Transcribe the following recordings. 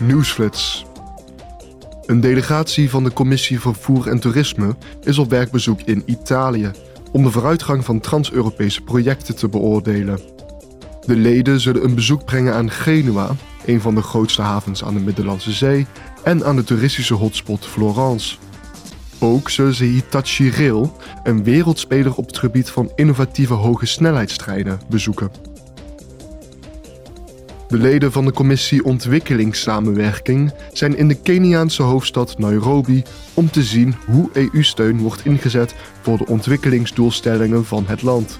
Nieuwsflits. Een delegatie van de Commissie Vervoer en Toerisme is op werkbezoek in Italië om de vooruitgang van trans-Europese projecten te beoordelen. De leden zullen een bezoek brengen aan Genua, een van de grootste havens aan de Middellandse Zee, en aan de toeristische hotspot Florence. Ook zullen ze Hitachi Rail, een wereldspeler op het gebied van innovatieve hoge snelheidstreinen, bezoeken. De leden van de commissie Ontwikkelingssamenwerking zijn in de Keniaanse hoofdstad Nairobi om te zien hoe EU-steun wordt ingezet voor de ontwikkelingsdoelstellingen van het land.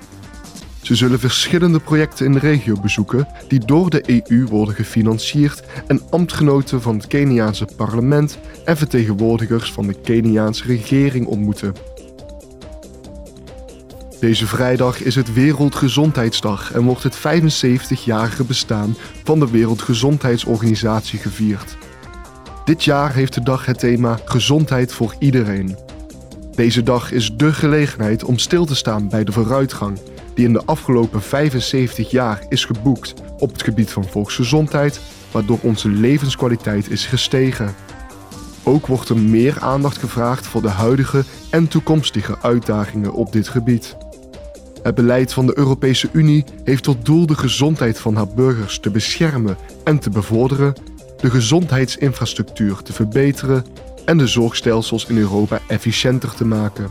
Ze zullen verschillende projecten in de regio bezoeken die door de EU worden gefinancierd en ambtgenoten van het Keniaanse parlement en vertegenwoordigers van de Keniaanse regering ontmoeten. Deze vrijdag is het Wereldgezondheidsdag en wordt het 75-jarige bestaan van de Wereldgezondheidsorganisatie gevierd. Dit jaar heeft de dag het thema Gezondheid voor iedereen. Deze dag is dé gelegenheid om stil te staan bij de vooruitgang die in de afgelopen 75 jaar is geboekt op het gebied van volksgezondheid, waardoor onze levenskwaliteit is gestegen. Ook wordt er meer aandacht gevraagd voor de huidige en toekomstige uitdagingen op dit gebied. Het beleid van de Europese Unie heeft tot doel de gezondheid van haar burgers te beschermen en te bevorderen, de gezondheidsinfrastructuur te verbeteren en de zorgstelsels in Europa efficiënter te maken.